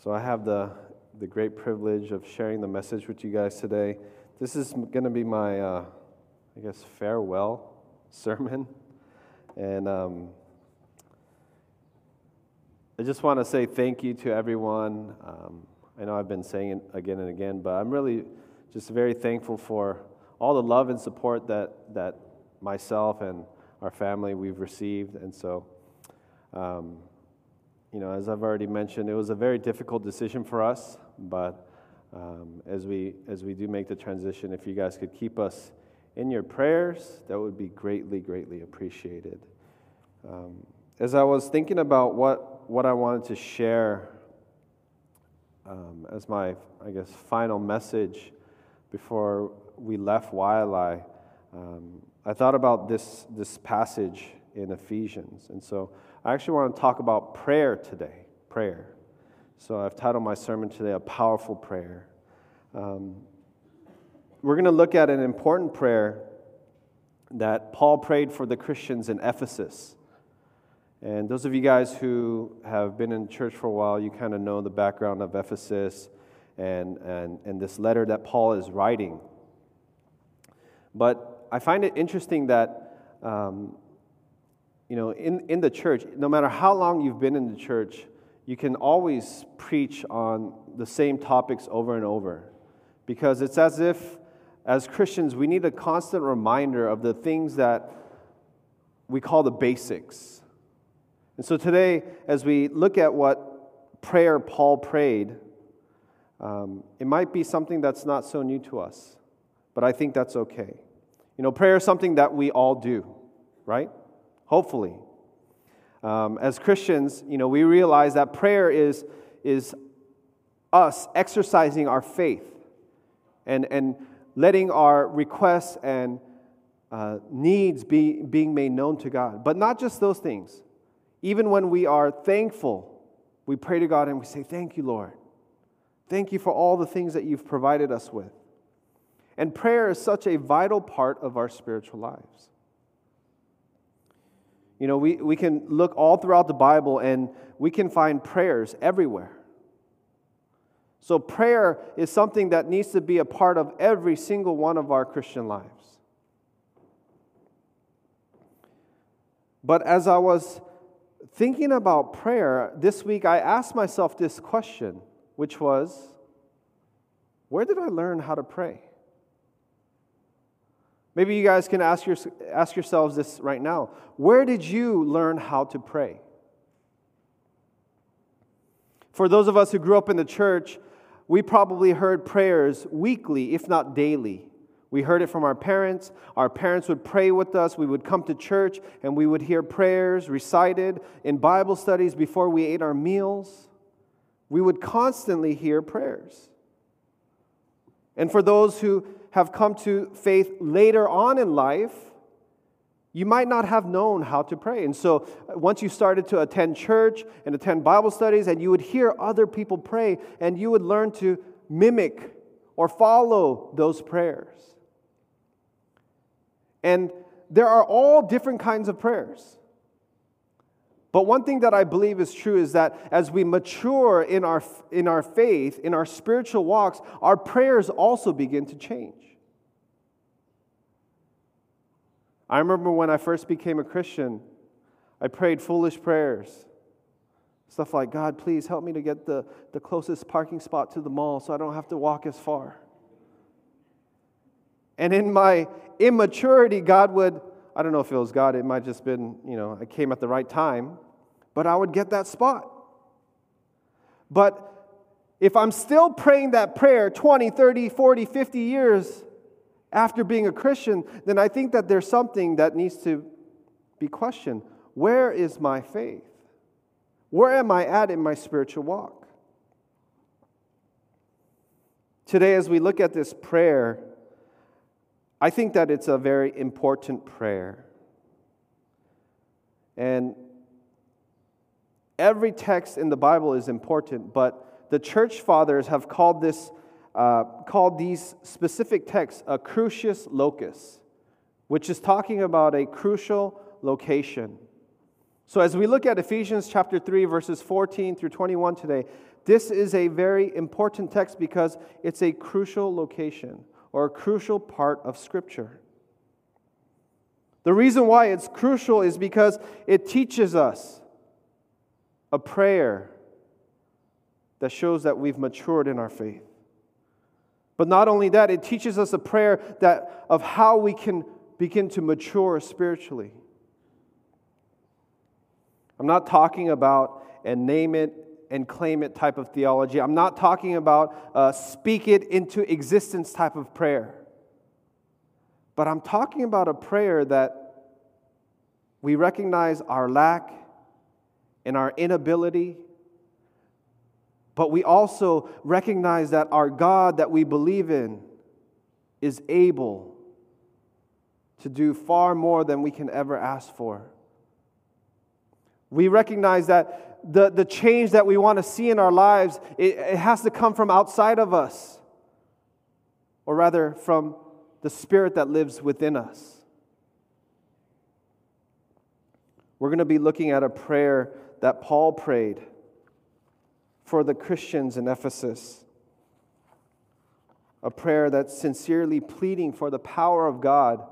So I have the, the great privilege of sharing the message with you guys today. This is going to be my, uh, I guess, farewell sermon. And um, I just want to say thank you to everyone. Um, I know I've been saying it again and again, but I'm really just very thankful for all the love and support that, that myself and our family we've received. And so, um, you know, as I've already mentioned, it was a very difficult decision for us, but um, as, we, as we do make the transition, if you guys could keep us in your prayers, that would be greatly, greatly appreciated. Um, as I was thinking about what, what I wanted to share um, as my, I guess, final message before we left Waialae, um, I thought about this, this passage in Ephesians. And so I actually want to talk about prayer today. Prayer. So I've titled my sermon today, A Powerful Prayer. Um, we're going to look at an important prayer that Paul prayed for the Christians in Ephesus. And those of you guys who have been in church for a while, you kind of know the background of Ephesus and, and, and this letter that Paul is writing. But I find it interesting that um, you know, in, in the church, no matter how long you've been in the church, you can always preach on the same topics over and over. Because it's as if, as Christians, we need a constant reminder of the things that we call the basics. And so today, as we look at what prayer Paul prayed, um, it might be something that's not so new to us, but I think that's okay. You know, prayer is something that we all do, right? Hopefully. Um, as Christians, you know, we realize that prayer is, is us exercising our faith and, and letting our requests and uh, needs be being made known to God. But not just those things. Even when we are thankful, we pray to God and we say, Thank you, Lord. Thank you for all the things that you've provided us with. And prayer is such a vital part of our spiritual lives. You know, we, we can look all throughout the Bible and we can find prayers everywhere. So, prayer is something that needs to be a part of every single one of our Christian lives. But as I was thinking about prayer this week, I asked myself this question, which was where did I learn how to pray? Maybe you guys can ask, your, ask yourselves this right now. Where did you learn how to pray? For those of us who grew up in the church, we probably heard prayers weekly, if not daily. We heard it from our parents. Our parents would pray with us. We would come to church and we would hear prayers recited in Bible studies before we ate our meals. We would constantly hear prayers. And for those who have come to faith later on in life, you might not have known how to pray. And so, uh, once you started to attend church and attend Bible studies, and you would hear other people pray, and you would learn to mimic or follow those prayers. And there are all different kinds of prayers. But one thing that I believe is true is that as we mature in our, in our faith, in our spiritual walks, our prayers also begin to change. I remember when I first became a Christian, I prayed foolish prayers. Stuff like, God, please help me to get the, the closest parking spot to the mall so I don't have to walk as far. And in my immaturity, God would I don't know if it was God, it might just been, you know, I came at the right time, but I would get that spot. But if I'm still praying that prayer 20, 30, 40, 50 years after being a Christian, then I think that there's something that needs to be questioned. Where is my faith? Where am I at in my spiritual walk? Today, as we look at this prayer, I think that it's a very important prayer. And every text in the Bible is important, but the church fathers have called this uh, called these specific texts a crucius locus, which is talking about a crucial location. So, as we look at Ephesians chapter 3, verses 14 through 21 today, this is a very important text because it's a crucial location or a crucial part of Scripture. The reason why it's crucial is because it teaches us a prayer that shows that we've matured in our faith. But not only that, it teaches us a prayer that of how we can begin to mature spiritually. I'm not talking about and name it and claim it type of theology. I'm not talking about uh, speak it into existence type of prayer. But I'm talking about a prayer that we recognize our lack and our inability, but we also recognize that our God that we believe in is able to do far more than we can ever ask for. We recognize that the, the change that we want to see in our lives, it, it has to come from outside of us, or rather, from the Spirit that lives within us. We're going to be looking at a prayer that Paul prayed for the Christians in Ephesus. A prayer that's sincerely pleading for the power of God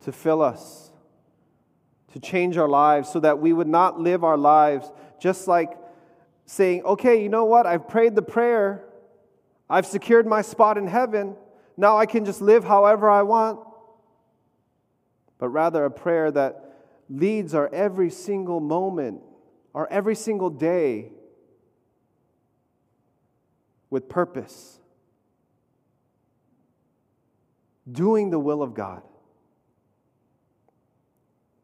to fill us to change our lives so that we would not live our lives just like saying, okay, you know what? I've prayed the prayer, I've secured my spot in heaven, now I can just live however I want. But rather, a prayer that leads our every single moment, our every single day with purpose, doing the will of God.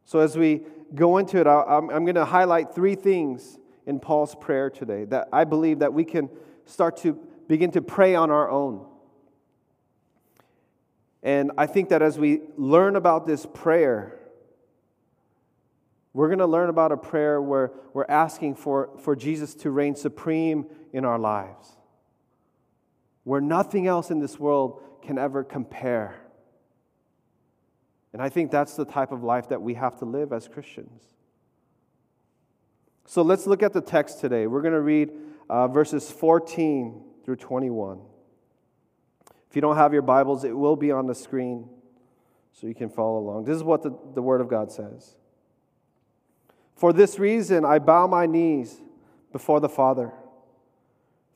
So, as we go into it, I'm, going to highlight three things in Paul's prayer today that I believe that we can start to begin to pray on our own. And I think that as we learn about this prayer, we're going to learn about a prayer where we're asking for, for Jesus to reign supreme in our lives, where nothing else in this world can ever compare. And I think that's the type of life that we have to live as Christians. So let's look at the text today. We're going to read uh, verses 14 through 21. If you don't have your Bibles, it will be on the screen so you can follow along. This is what the, the Word of God says. For this reason, I bow my knees before the Father,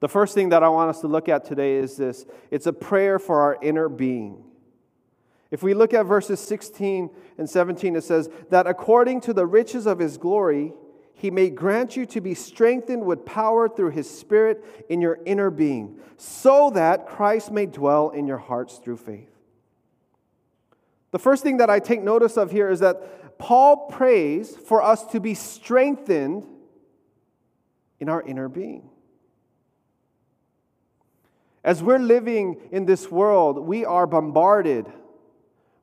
The first thing that I want us to look at today is this it's a prayer for our inner being. If we look at verses 16 and 17, it says, That according to the riches of his glory, he may grant you to be strengthened with power through his Spirit in your inner being, so that Christ may dwell in your hearts through faith. The first thing that I take notice of here is that Paul prays for us to be strengthened in our inner being. As we're living in this world, we are bombarded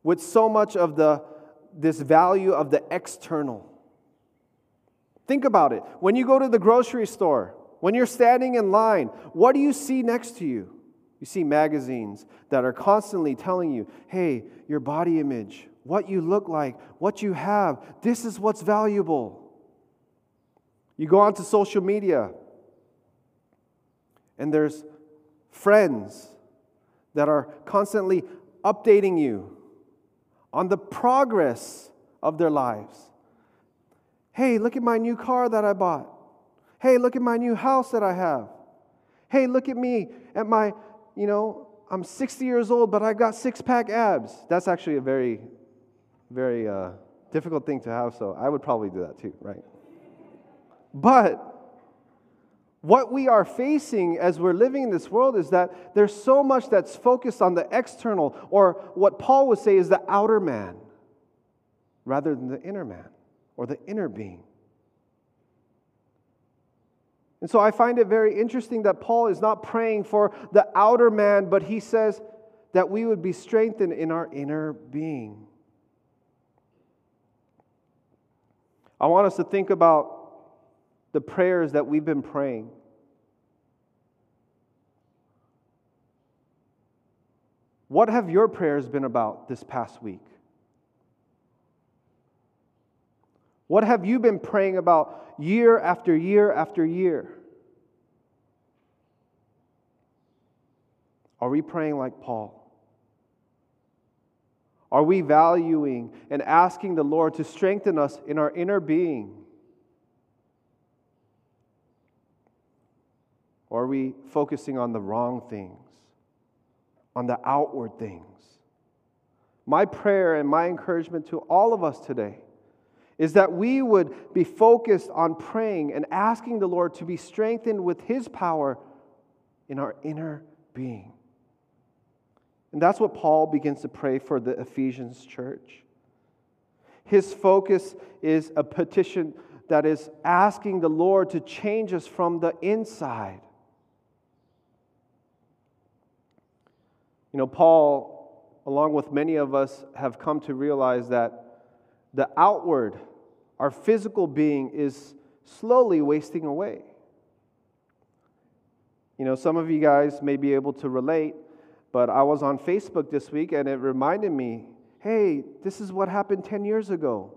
with so much of the, this value of the external. Think about it. When you go to the grocery store, when you're standing in line, what do you see next to you? You see magazines that are constantly telling you, hey, your body image, what you look like, what you have, this is what's valuable. You go onto social media, and there's friends that are constantly updating you on the progress of their lives. Hey, look at my new car that I bought. Hey, look at my new house that I have. Hey, look at me at my, you know, I'm 60 years old, but I've got six pack abs. That's actually a very, very uh, difficult thing to have, so I would probably do that too, right? But what we are facing as we're living in this world is that there's so much that's focused on the external, or what Paul would say is the outer man, rather than the inner man or the inner being. And so I find it very interesting that Paul is not praying for the outer man, but he says that we would be strengthened in our inner being. I want us to think about the prayers that we've been praying. What have your prayers been about this past week? What have you been praying about year after year after year? Are we praying like Paul? Are we valuing and asking the Lord to strengthen us in our inner being? Or are we focusing on the wrong things, on the outward things? My prayer and my encouragement to all of us today is that we would be focused on praying and asking the Lord to be strengthened with His power in our inner being. And that's what Paul begins to pray for the Ephesians church. His focus is a petition that is asking the Lord to change us from the inside. You know, Paul, along with many of us, have come to realize that the outward, our physical being, is slowly wasting away. You know, some of you guys may be able to relate but I was on Facebook this week and it reminded me hey, this is what happened 10 years ago.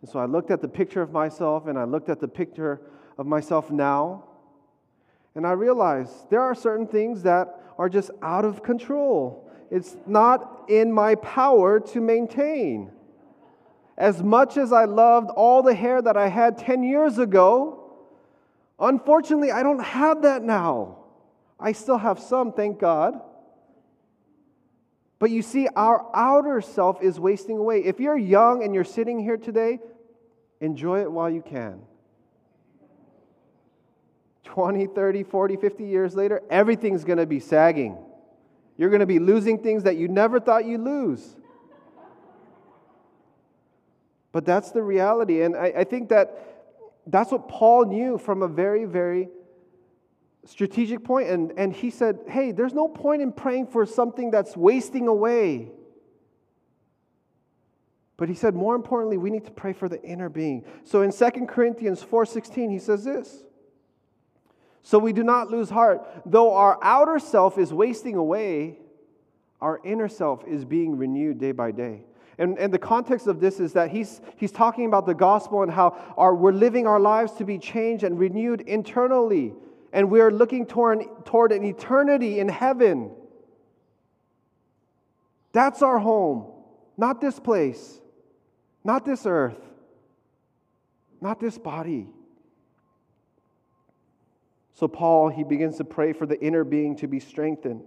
And so I looked at the picture of myself and I looked at the picture of myself now. And I realized there are certain things that are just out of control. It's not in my power to maintain. As much as I loved all the hair that I had 10 years ago, unfortunately, I don't have that now. I still have some, thank God. But you see, our outer self is wasting away. If you're young and you're sitting here today, enjoy it while you can. 20, 30, 40, 50 years later, everything's going to be sagging. You're going to be losing things that you never thought you'd lose. But that's the reality. And I, I think that that's what Paul knew from a very, very strategic point. and, and he said, Hey, there's no point in praying for something that's wasting away. But he said, more importantly, we need to pray for the inner being. So in 2 Corinthians 4:16, he says this. So we do not lose heart. Though our outer self is wasting away, our inner self is being renewed day by day. And, and the context of this is that he's, he's talking about the gospel and how our, we're living our lives to be changed and renewed internally and we are looking toward, toward an eternity in heaven. That's our home, not this place, not this earth, not this body. So, Paul, he begins to pray for the inner being to be strengthened.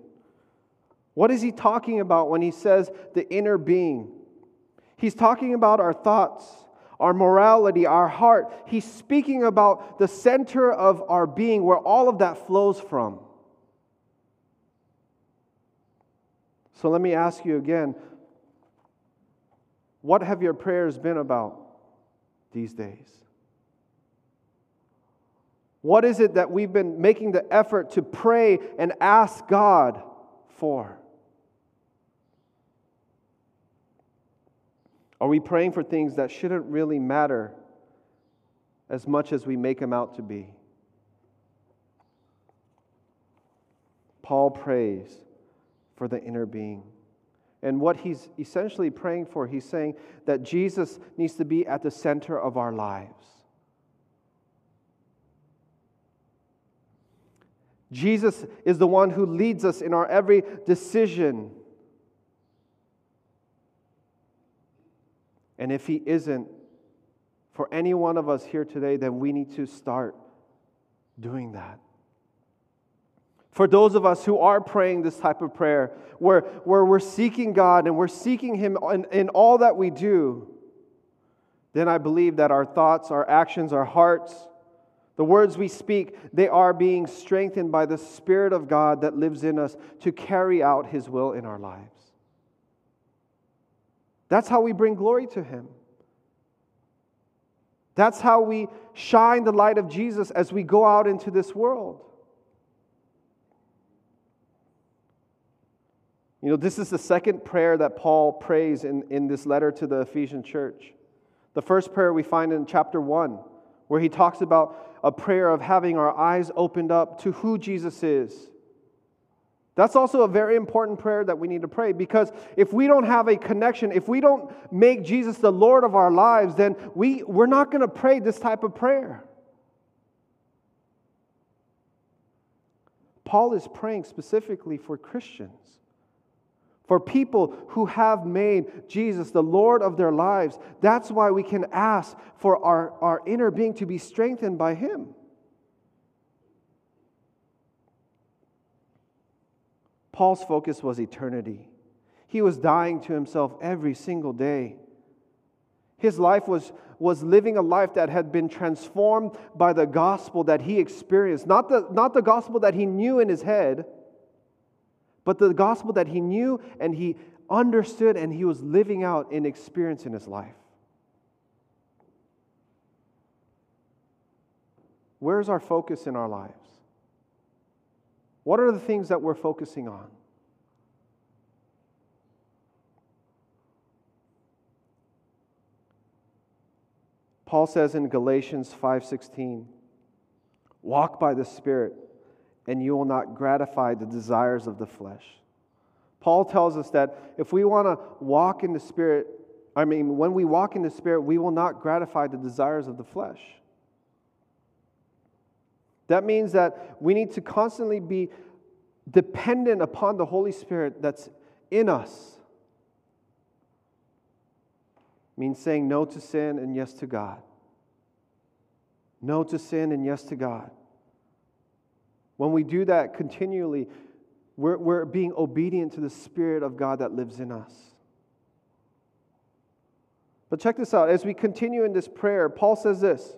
What is he talking about when he says the inner being? He's talking about our thoughts, our morality, our heart. He's speaking about the center of our being, where all of that flows from. So let me ask you again what have your prayers been about these days? What is it that we've been making the effort to pray and ask God for? Are we praying for things that shouldn't really matter as much as we make them out to be? Paul prays for the inner being. And what he's essentially praying for, he's saying that Jesus needs to be at the center of our lives. Jesus is the one who leads us in our every decision. And if he isn't, for any one of us here today, then we need to start doing that. For those of us who are praying this type of prayer, where, where we're seeking God and we're seeking Him in, in all that we do, then I believe that our thoughts, our actions, our hearts, the words we speak, they are being strengthened by the Spirit of God that lives in us to carry out His will in our lives. That's how we bring glory to Him. That's how we shine the light of Jesus as we go out into this world. You know, this is the second prayer that Paul prays in, in this letter to the Ephesian church. The first prayer we find in chapter 1, where he talks about a prayer of having our eyes opened up to who Jesus is. That's also a very important prayer that we need to pray because if we don't have a connection, if we don't make Jesus the Lord of our lives, then we, we're not going to pray this type of prayer. Paul is praying specifically for Christians for people who have made Jesus the Lord of their lives. That's why we can ask for our, our inner being to be strengthened by Him. Paul's focus was eternity. He was dying to himself every single day. His life was, was living a life that had been transformed by the gospel that he experienced, not the, not the gospel that he knew in his head but the gospel that he knew and he understood and he was living out in experience in his life. Where's our focus in our lives? What are the things that we're focusing on? Paul says in Galatians 5:16, "Walk by the Spirit, and you will not gratify the desires of the flesh. Paul tells us that if we want to walk in the Spirit, I mean, when we walk in the Spirit, we will not gratify the desires of the flesh. That means that we need to constantly be dependent upon the Holy Spirit that's in us. It means saying no to sin and yes to God. No to sin and yes to God. When we do that continually, we're, we're being obedient to the Spirit of God that lives in us. But check this out. As we continue in this prayer, Paul says this.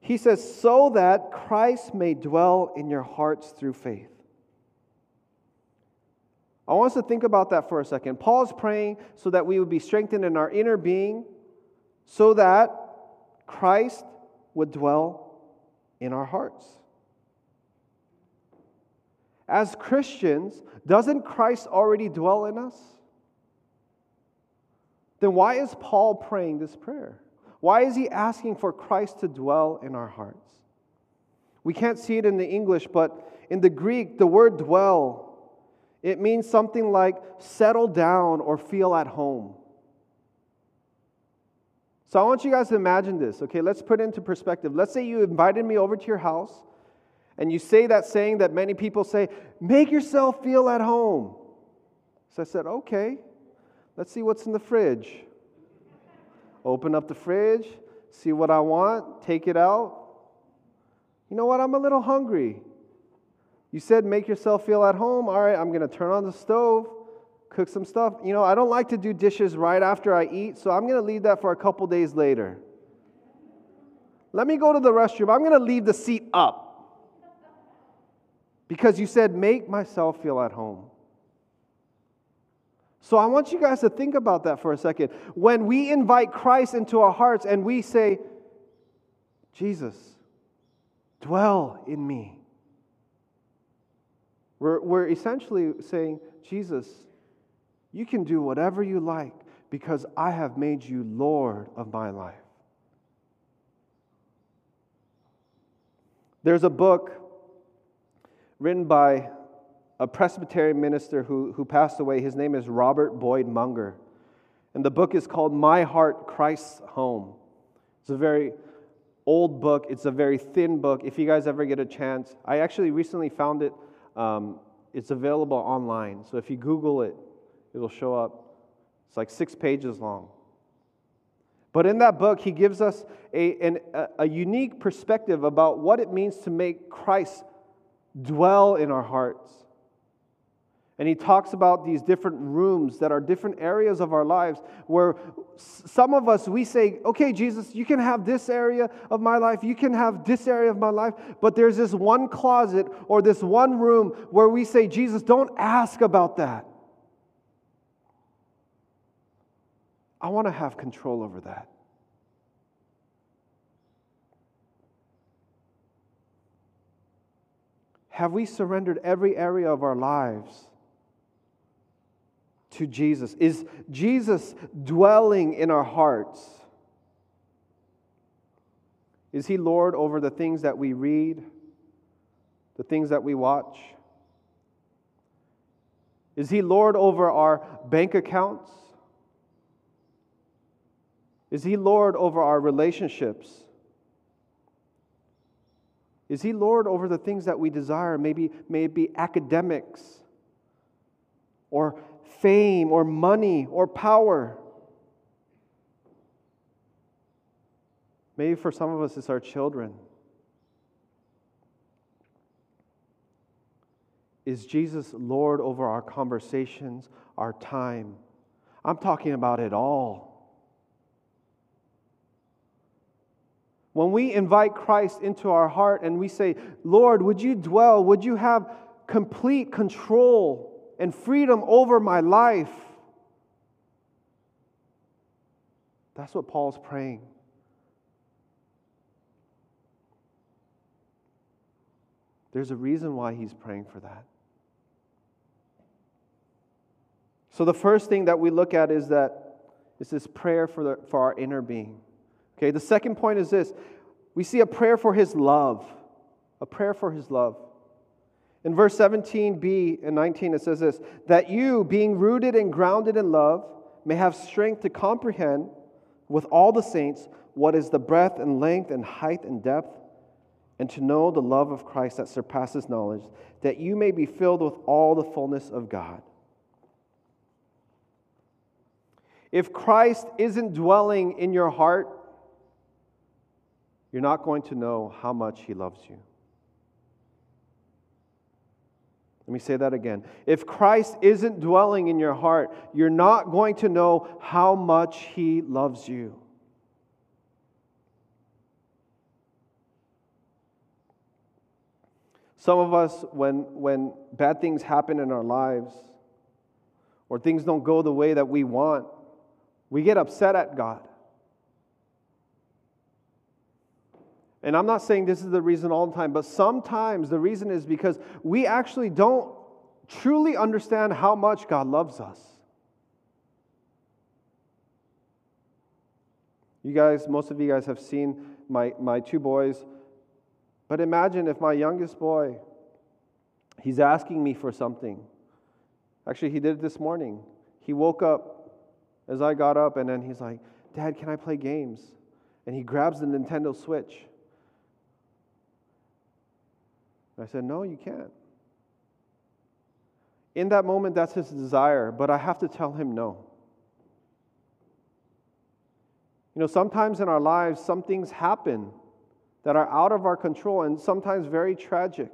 He says, so that Christ may dwell in your hearts through faith. I want us to think about that for a second. Paul is praying so that we would be strengthened in our inner being, so that Christ would dwell in our hearts. As Christians, doesn't Christ already dwell in us? Then why is Paul praying this prayer? Why is he asking for Christ to dwell in our hearts? We can't see it in the English, but in the Greek, the word dwell, it means something like settle down or feel at home. So I want you guys to imagine this, okay? Let's put it into perspective. Let's say you invited me over to your house and you say that saying that many people say, make yourself feel at home. So I said, okay, let's see what's in the fridge. Open up the fridge, see what I want, take it out. You know what? I'm a little hungry. You said make yourself feel at home. All right, I'm going to turn on the stove cook some stuff. You know, I don't like to do dishes right after I eat, so I'm going to leave that for a couple days later. Let me go to the restroom. I'm going to leave the seat up because you said, make myself feel at home. So I want you guys to think about that for a second. When we invite Christ into our hearts and we say, Jesus, dwell in me, we're, we're essentially saying, Jesus, you can do whatever you like because I have made you Lord of my life. There's a book written by a Presbyterian minister who, who passed away. His name is Robert Boyd Munger. And the book is called My Heart, Christ's Home. It's a very old book, it's a very thin book. If you guys ever get a chance, I actually recently found it. Um, it's available online. So if you Google it, it'll show up. It's like six pages long. But in that book, he gives us a, an, a, unique perspective about what it means to make Christ dwell in our hearts. And he talks about these different rooms that are different areas of our lives where some of us, we say, okay, Jesus, you can have this area of my life, you can have this area of my life, but there's this one closet or this one room where we say, Jesus, don't ask about that. I want to have control over that. Have we surrendered every area of our lives to Jesus? Is Jesus dwelling in our hearts? Is He Lord over the things that we read, the things that we watch? Is He Lord over our bank accounts? Is He Lord over our relationships? Is He Lord over the things that we desire? Maybe, maybe academics, or fame, or money, or power. Maybe for some of us, it's our children. Is Jesus Lord over our conversations, our time? I'm talking about it all. When we invite Christ into our heart and we say, Lord, would you dwell? Would you have complete control and freedom over my life? That's what Paul's praying. There's a reason why he's praying for that. So, the first thing that we look at is that is this prayer for, the, for our inner being. Okay, the second point is this we see a prayer for his love. A prayer for his love. In verse 17b and 19, it says this that you, being rooted and grounded in love, may have strength to comprehend with all the saints what is the breadth and length and height and depth, and to know the love of Christ that surpasses knowledge, that you may be filled with all the fullness of God. If Christ isn't dwelling in your heart, you're not going to know how much He loves you. Let me say that again. If Christ isn't dwelling in your heart, you're not going to know how much He loves you. Some of us, when, when bad things happen in our lives, or things don't go the way that we want, we get upset at God. And I'm not saying this is the reason all the time, but sometimes the reason is because we actually don't truly understand how much God loves us. You guys, most of you guys have seen my, my two boys. But imagine if my youngest boy, he's asking me for something. Actually, he did it this morning. He woke up as I got up, and then he's like, Dad, can I play games? And he grabs the Nintendo Switch. I said, No, you can't. In that moment, that's his desire, but I have to tell him no. You know, sometimes in our lives, some things happen that are out of our control and sometimes very tragic.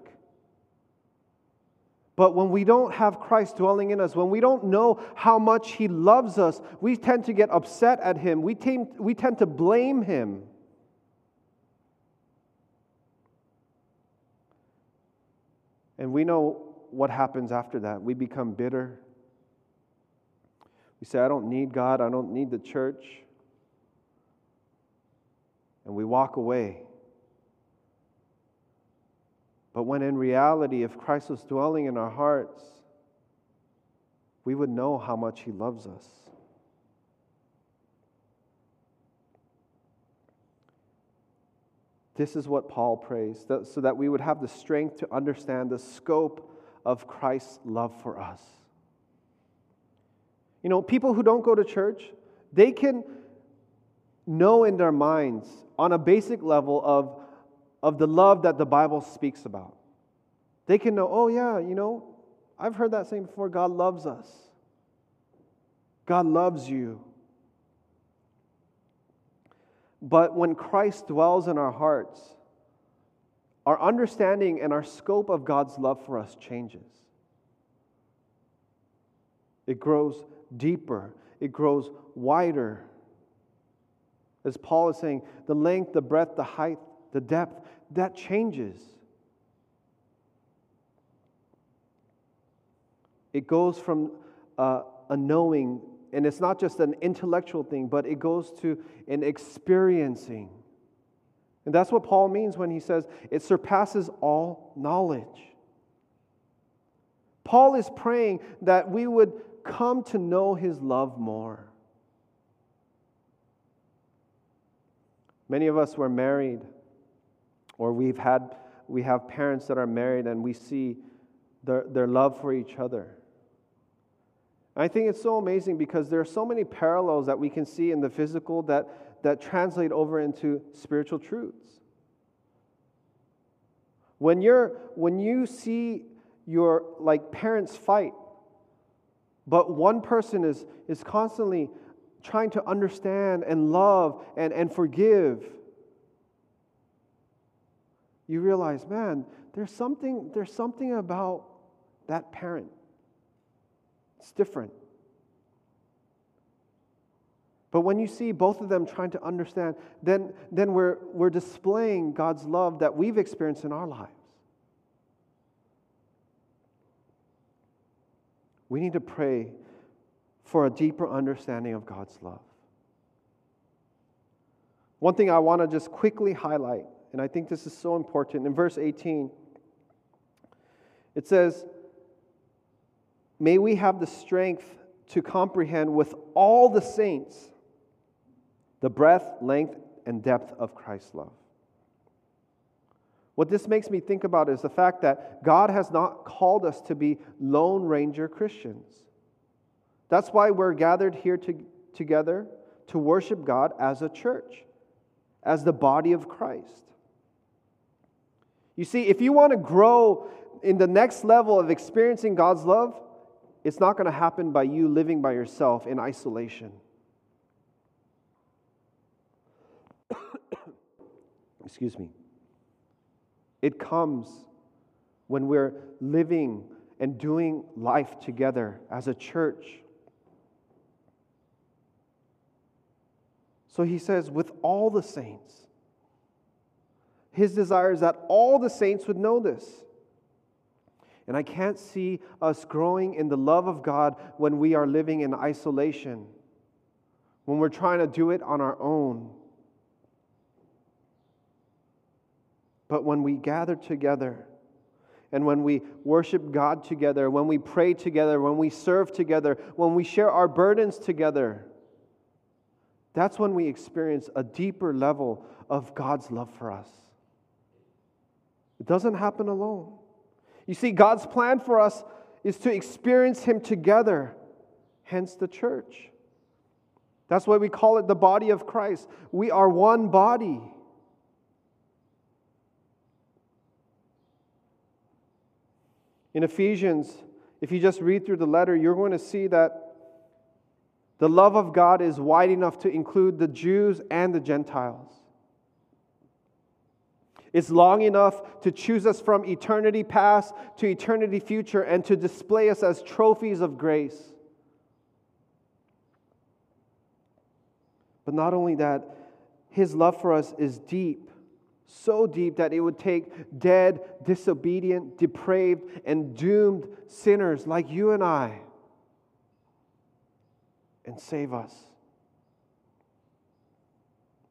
But when we don't have Christ dwelling in us, when we don't know how much He loves us, we tend to get upset at Him. We tend, we tend to blame Him. And we know what happens after that. We become bitter. We say, I don't need God, I don't need the church. And we walk away. But when in reality, if Christ was dwelling in our hearts, we would know how much He loves us. This is what Paul prays, so that we would have the strength to understand the scope of Christ's love for us. You know, people who don't go to church, they can know in their minds on a basic level of, of the love that the Bible speaks about. They can know, oh, yeah, you know, I've heard that saying before God loves us. God loves you. But when Christ dwells in our hearts, our understanding and our scope of God's love for us changes. It grows deeper, it grows wider. As Paul is saying, the length, the breadth, the height, the depth, that changes. It goes from uh, a knowing, and it's not just an intellectual thing, but it goes to an experiencing. And that's what Paul means when he says it surpasses all knowledge. Paul is praying that we would come to know his love more. Many of us were married, or we've had, we have parents that are married, and we see their, their love for each other. I think it's so amazing because there are so many parallels that we can see in the physical that, that translate over into spiritual truths. When, you're, when you see your like parents fight, but one person is, is constantly trying to understand and love and, and forgive, you realize, man, there's something, there's something about that parent it's different. But when you see both of them trying to understand, then, then we're, we're displaying God's love that we've experienced in our lives. We need to pray for a deeper understanding of God's love. One thing I want to just quickly highlight, and I think this is so important, in verse 18, it says, May we have the strength to comprehend with all the saints the breadth, length, and depth of Christ's love. What this makes me think about is the fact that God has not called us to be Lone Ranger Christians. That's why we're gathered here to, together to worship God as a church, as the body of Christ. You see, if you want to grow in the next level of experiencing God's love, it's not going to happen by you living by yourself in isolation. Excuse me. It comes when we're living and doing life together as a church. So he says, with all the saints, his desire is that all the saints would know this. And I can't see us growing in the love of God when we are living in isolation, when we're trying to do it on our own. But when we gather together, and when we worship God together, when we pray together, when we serve together, when we share our burdens together, that's when we experience a deeper level of God's love for us. It doesn't happen alone. You see, God's plan for us is to experience Him together, hence the church. That's why we call it the body of Christ. We are one body. In Ephesians, if you just read through the letter, you're going to see that the love of God is wide enough to include the Jews and the Gentiles. It's long enough to choose us from eternity past to eternity future and to display us as trophies of grace. But not only that, his love for us is deep, so deep that it would take dead, disobedient, depraved, and doomed sinners like you and I and save us.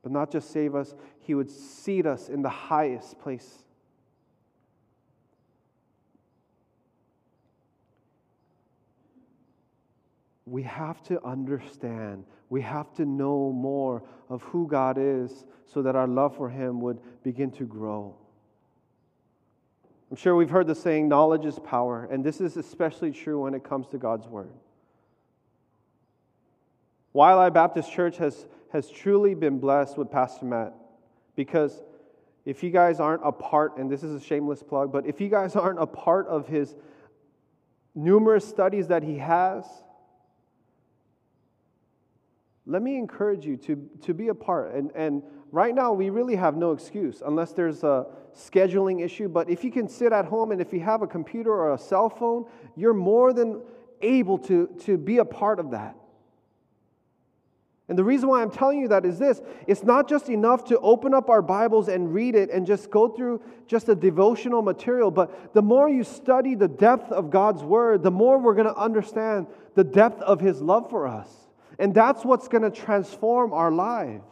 But not just save us, He would seat us in the highest place. We have to understand, we have to know more of who God is so that our love for Him would begin to grow. I'm sure we've heard the saying, knowledge is power, and this is especially true when it comes to God's Word. Waialae Baptist Church has has truly been blessed with Pastor Matt because if you guys aren't a part, and this is a shameless plug, but if you guys aren't a part of his numerous studies that he has, let me encourage you to, to be a part. And, and right now we really have no excuse unless there's a scheduling issue. But if you can sit at home and if you have a computer or a cell phone, you're more than able to, to be a part of that. And the reason why I'm telling you that is this it's not just enough to open up our Bibles and read it and just go through just a devotional material, but the more you study the depth of God's Word, the more we're going to understand the depth of His love for us. And that's what's going to transform our lives.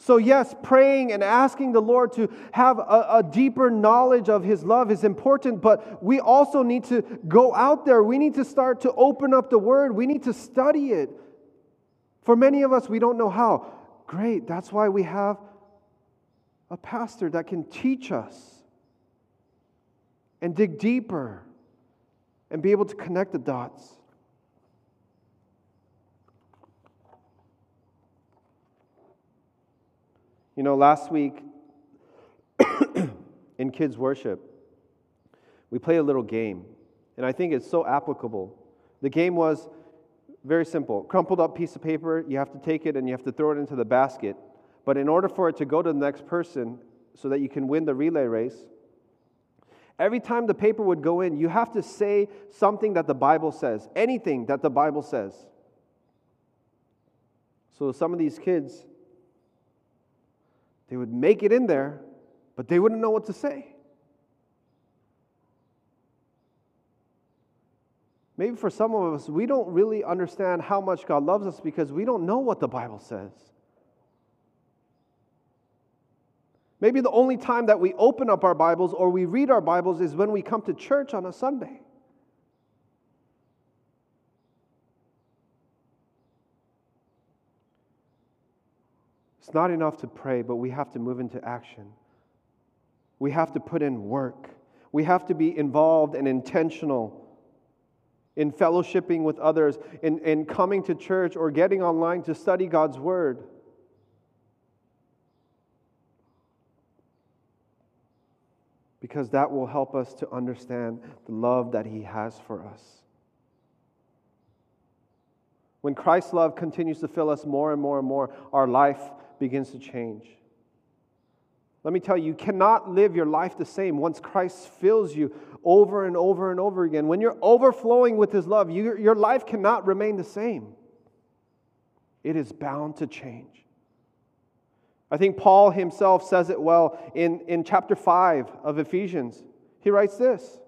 So, yes, praying and asking the Lord to have a, a, deeper knowledge of His love is important, but we also need to go out there. We need to start to open up the Word. We need to study it. For many of us, we don't know how. Great, that's why we have a pastor that can teach us and dig deeper and be able to connect the dots. You know, last week in kids' worship, we played a little game, and I think it's so applicable. The game was very simple crumpled up piece of paper, you have to take it and you have to throw it into the basket. But in order for it to go to the next person so that you can win the relay race, every time the paper would go in, you have to say something that the Bible says, anything that the Bible says. So some of these kids, they would make it in there, but they wouldn't know what to say. Maybe for some of us, we don't really understand how much God loves us because we don't know what the Bible says. Maybe the only time that we open up our Bibles or we read our Bibles is when we come to church on a Sunday. It's not enough to pray, but we have to move into action. We have to put in work. We have to be involved and intentional in fellowshipping with others, in, in coming to church or getting online to study God's Word. Because that will help us to understand the love that He has for us. When Christ's love continues to fill us more and more and more, our life begins to change. Let me tell you, you cannot live your life the same once Christ fills you over and over and over again. When you're overflowing with His love, you, your life cannot remain the same. It is bound to change. I think Paul himself says it well in, in chapter 5 of Ephesians. He writes this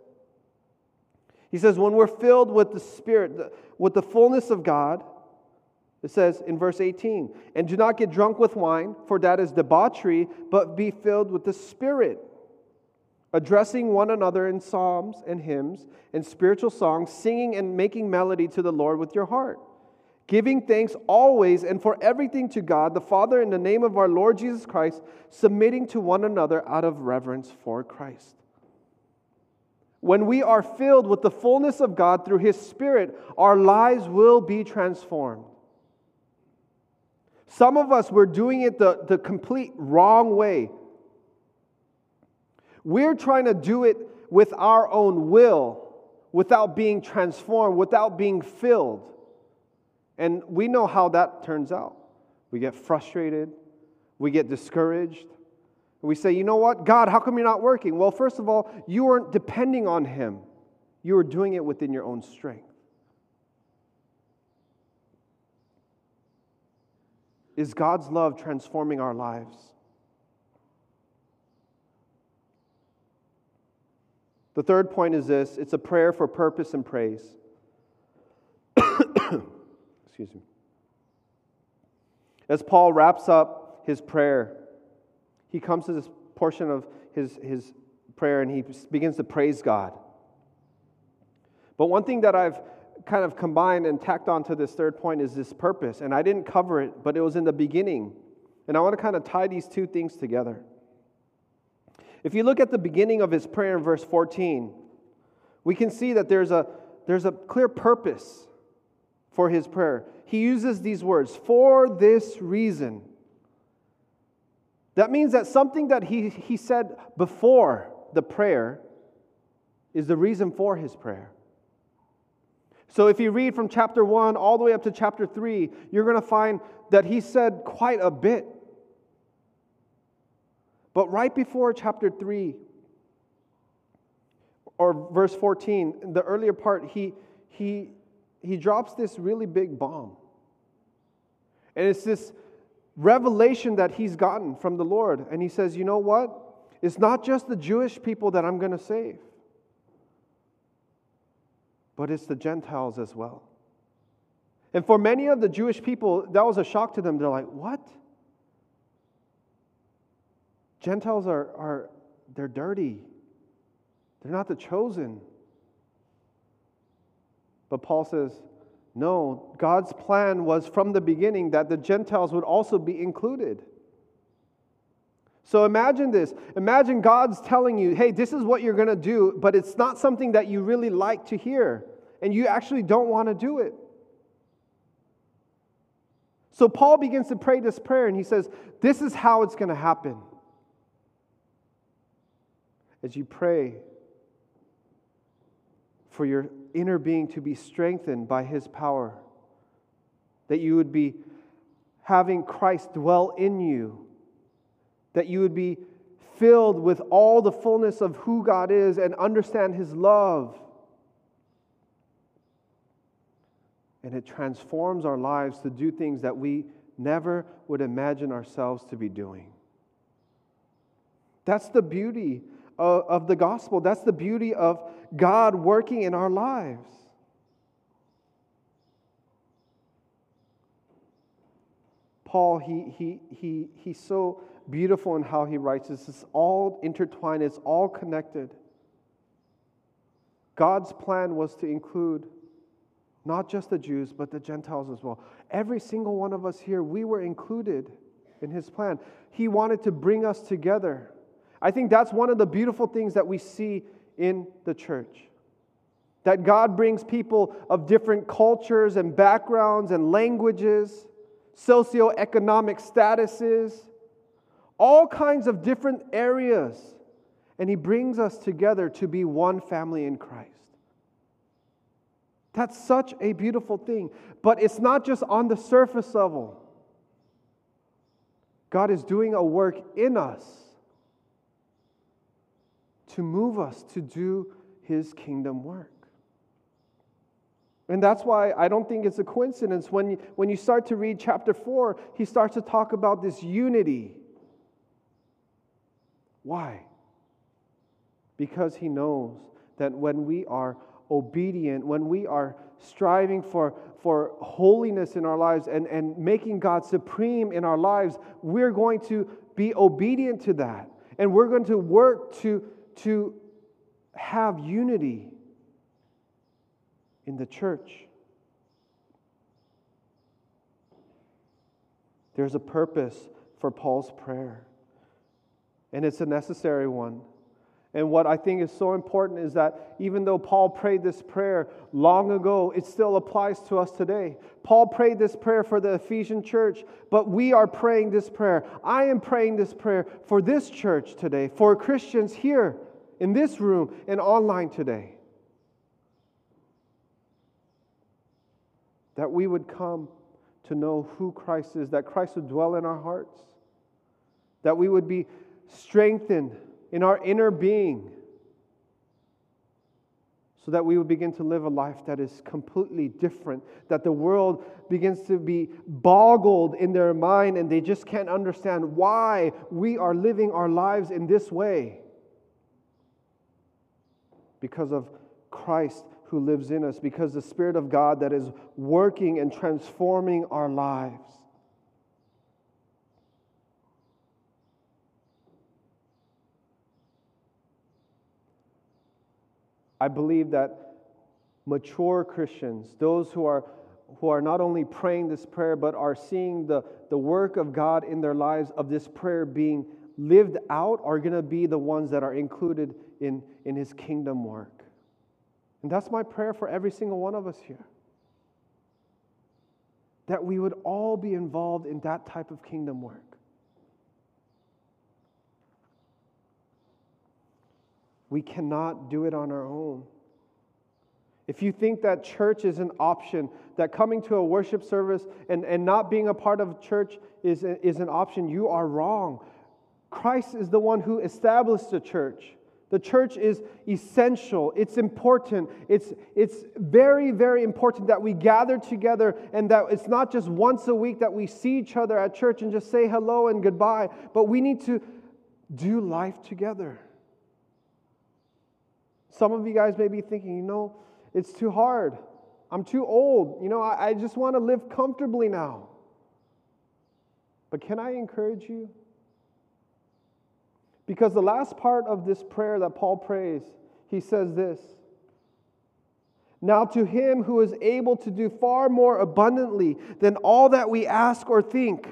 He says, When we're filled with the Spirit, with the fullness of God, it says in verse 18, and do not get drunk with wine, for that is debauchery, but be filled with the Spirit, addressing one another in psalms and hymns and spiritual songs, singing and making melody to the Lord with your heart, giving thanks always and for everything to God the Father in the name of our Lord Jesus Christ, submitting to one another out of reverence for Christ. When we are filled with the fullness of God through His Spirit, our lives will be transformed. Some of us, we're doing it the, the complete wrong way. We're trying to do it with our own will, without being transformed, without being filled. And we know how that turns out. We get frustrated, we get discouraged. We say, you know what, God, how come you're not working? Well, first of all, you weren't depending on Him, you were doing it within your own strength. Is God's love transforming our lives? The third point is this it's a prayer for purpose and praise. Excuse me. As Paul wraps up his prayer, he comes to this portion of his, his prayer and he begins to praise God. But one thing that I've kind of combined and tacked onto this third point is this purpose. And I didn't cover it, but it was in the beginning. And I want to kind of tie these two things together. If you look at the beginning of his prayer in verse 14, we can see that there's a, there's a clear purpose for his prayer. He uses these words, for this reason. That means that something that he, he said before the prayer is the reason for his prayer. So if you read from chapter 1 all the way up to chapter 3, you're going to find that he said quite a bit. But right before chapter 3, or verse 14, the earlier part, he, he, he drops this really big bomb. And it's this revelation that he's gotten from the Lord. And he says, You know what? It's not just the Jewish people that I'm going to save, but it's the Gentiles as well. And for many of the Jewish people, that was a shock to them. They're like, What? Gentiles are, are they're dirty. They're not the chosen. But Paul says, no, God's plan was from the beginning that the Gentiles would also be included. So imagine this. Imagine God's telling you, hey, this is what you're going to do, but it's not something that you really like to hear, and you actually don't want to do it. So Paul begins to pray this prayer, and he says, This is how it's going to happen. As you pray for your inner being to be strengthened by his power, that you would be having Christ dwell in you, that you would be filled with all the fullness of who God is and understand his love. And it transforms our lives to do things that we never would imagine ourselves to be doing. That's the beauty of, of the gospel. That's the beauty of God working in our lives. Paul, he, he, he, he's so beautiful in how he writes this. It's all intertwined, it's all connected. God's plan was to include not just the Jews, but the Gentiles as well. Every single one of us here, we were included in his plan. He wanted to bring us together. I think that's one of the beautiful things that we see in the church. That God brings people of different cultures and backgrounds and languages, socioeconomic statuses, all kinds of different areas, and He brings us together to be one family in Christ. That's such a beautiful thing. But it's not just on the surface level. God is doing a work in us to move us to do his kingdom work. And that's why I don't think it's a coincidence when you, when you start to read chapter 4, he starts to talk about this unity. Why? Because he knows that when we are obedient, when we are striving for, for holiness in our lives and, and making God supreme in our lives, we're going to be obedient to that. And we're going to work to to have unity in the church. There's a purpose for Paul's prayer, and it's a necessary one. And what I think is so important is that even though Paul prayed this prayer long ago, it still applies to us today. Paul prayed this prayer for the Ephesian church, but we are praying this prayer. I am praying this prayer for this church today, for Christians here in this room and online today. That we would come to know who Christ is, that Christ would dwell in our hearts, that we would be strengthened in our inner being, so that we would begin to live a life that is completely different, that the world begins to be boggled in their mind and they just can't understand why we are living our lives in this way because of Christ who lives in us, because the Spirit of God that is working and transforming our lives. I believe that mature Christians, those who are, who are not only praying this prayer, but are seeing the, the work of God in their lives of this prayer being lived out, are going to be the ones that are included in, in his kingdom work. And that's my prayer for every single one of us here. That we would all be involved in that type of kingdom work. We cannot do it on our own. if you think that church is an option, that coming to a worship service and, and not being a part of church is, is an option, you are wrong. Christ is the one who established the church. The church is essential. It's important. It's, it's very, very important that we gather together and that it's not just once a week that we see each other at church and just say hello and goodbye, but we need to do life together. Some of you guys may be thinking, you know, it's too hard. I'm too old. You know, I, I just want to live comfortably now. But can I encourage you? Because the last part of this prayer that Paul prays, he says this Now to him who is able to do far more abundantly than all that we ask or think,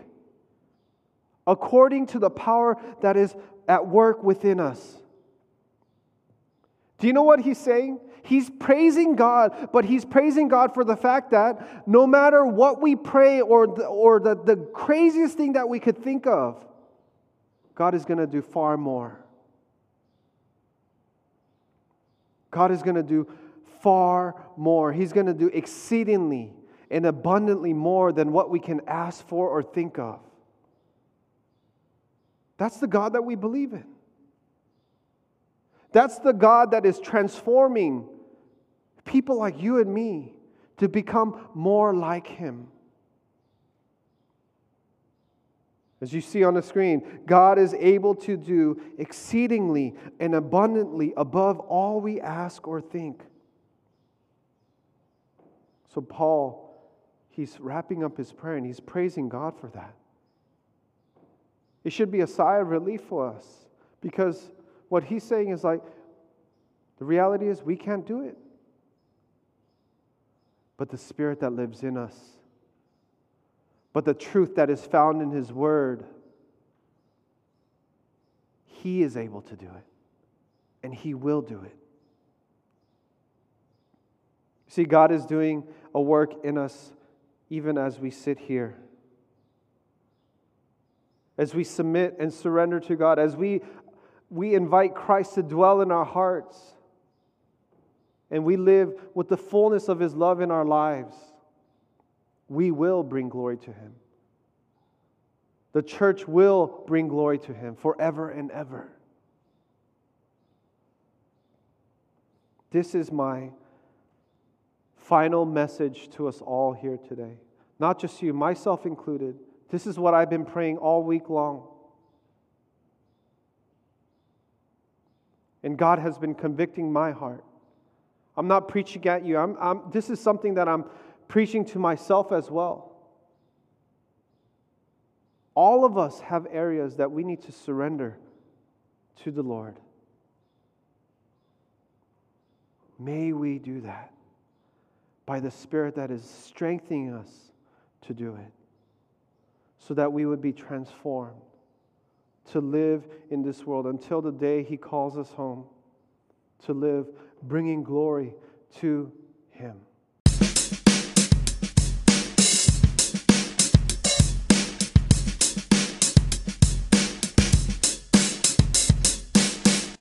according to the power that is at work within us. Do you know what he's saying? He's praising God, but he's praising God for the fact that no matter what we pray or the, or the, the craziest thing that we could think of, God is going to do far more. God is going to do far more. He's going to do exceedingly and abundantly more than what we can ask for or think of. That's the God that we believe in. That's the God that is transforming people like you and me to become more like Him. As you see on the screen, God is able to do exceedingly and abundantly above all we ask or think. So, Paul, he's wrapping up his prayer and he's praising God for that. It should be a sigh of relief for us because what he's saying is like, the reality is we can't do it. But the Spirit that lives in us but the truth that is found in His Word, He is able to do it, and He will do it. See, God is doing a work in us even as we sit here. As we submit and surrender to God, as we, we invite Christ to dwell in our hearts, and we live with the fullness of His love in our lives we will bring glory to him. The church will bring glory to him forever and ever. This is my final message to us all here today. Not just you, myself included. This is what I've been praying all week long. And God has been convicting my heart. I'm not preaching at you. I'm, I'm, this is something that I'm preaching to myself as well. All of us have areas that we need to surrender to the Lord. May we do that by the Spirit that is strengthening us to do it, so that we would be transformed to live in this world until the day He calls us home, to live bringing glory to Him.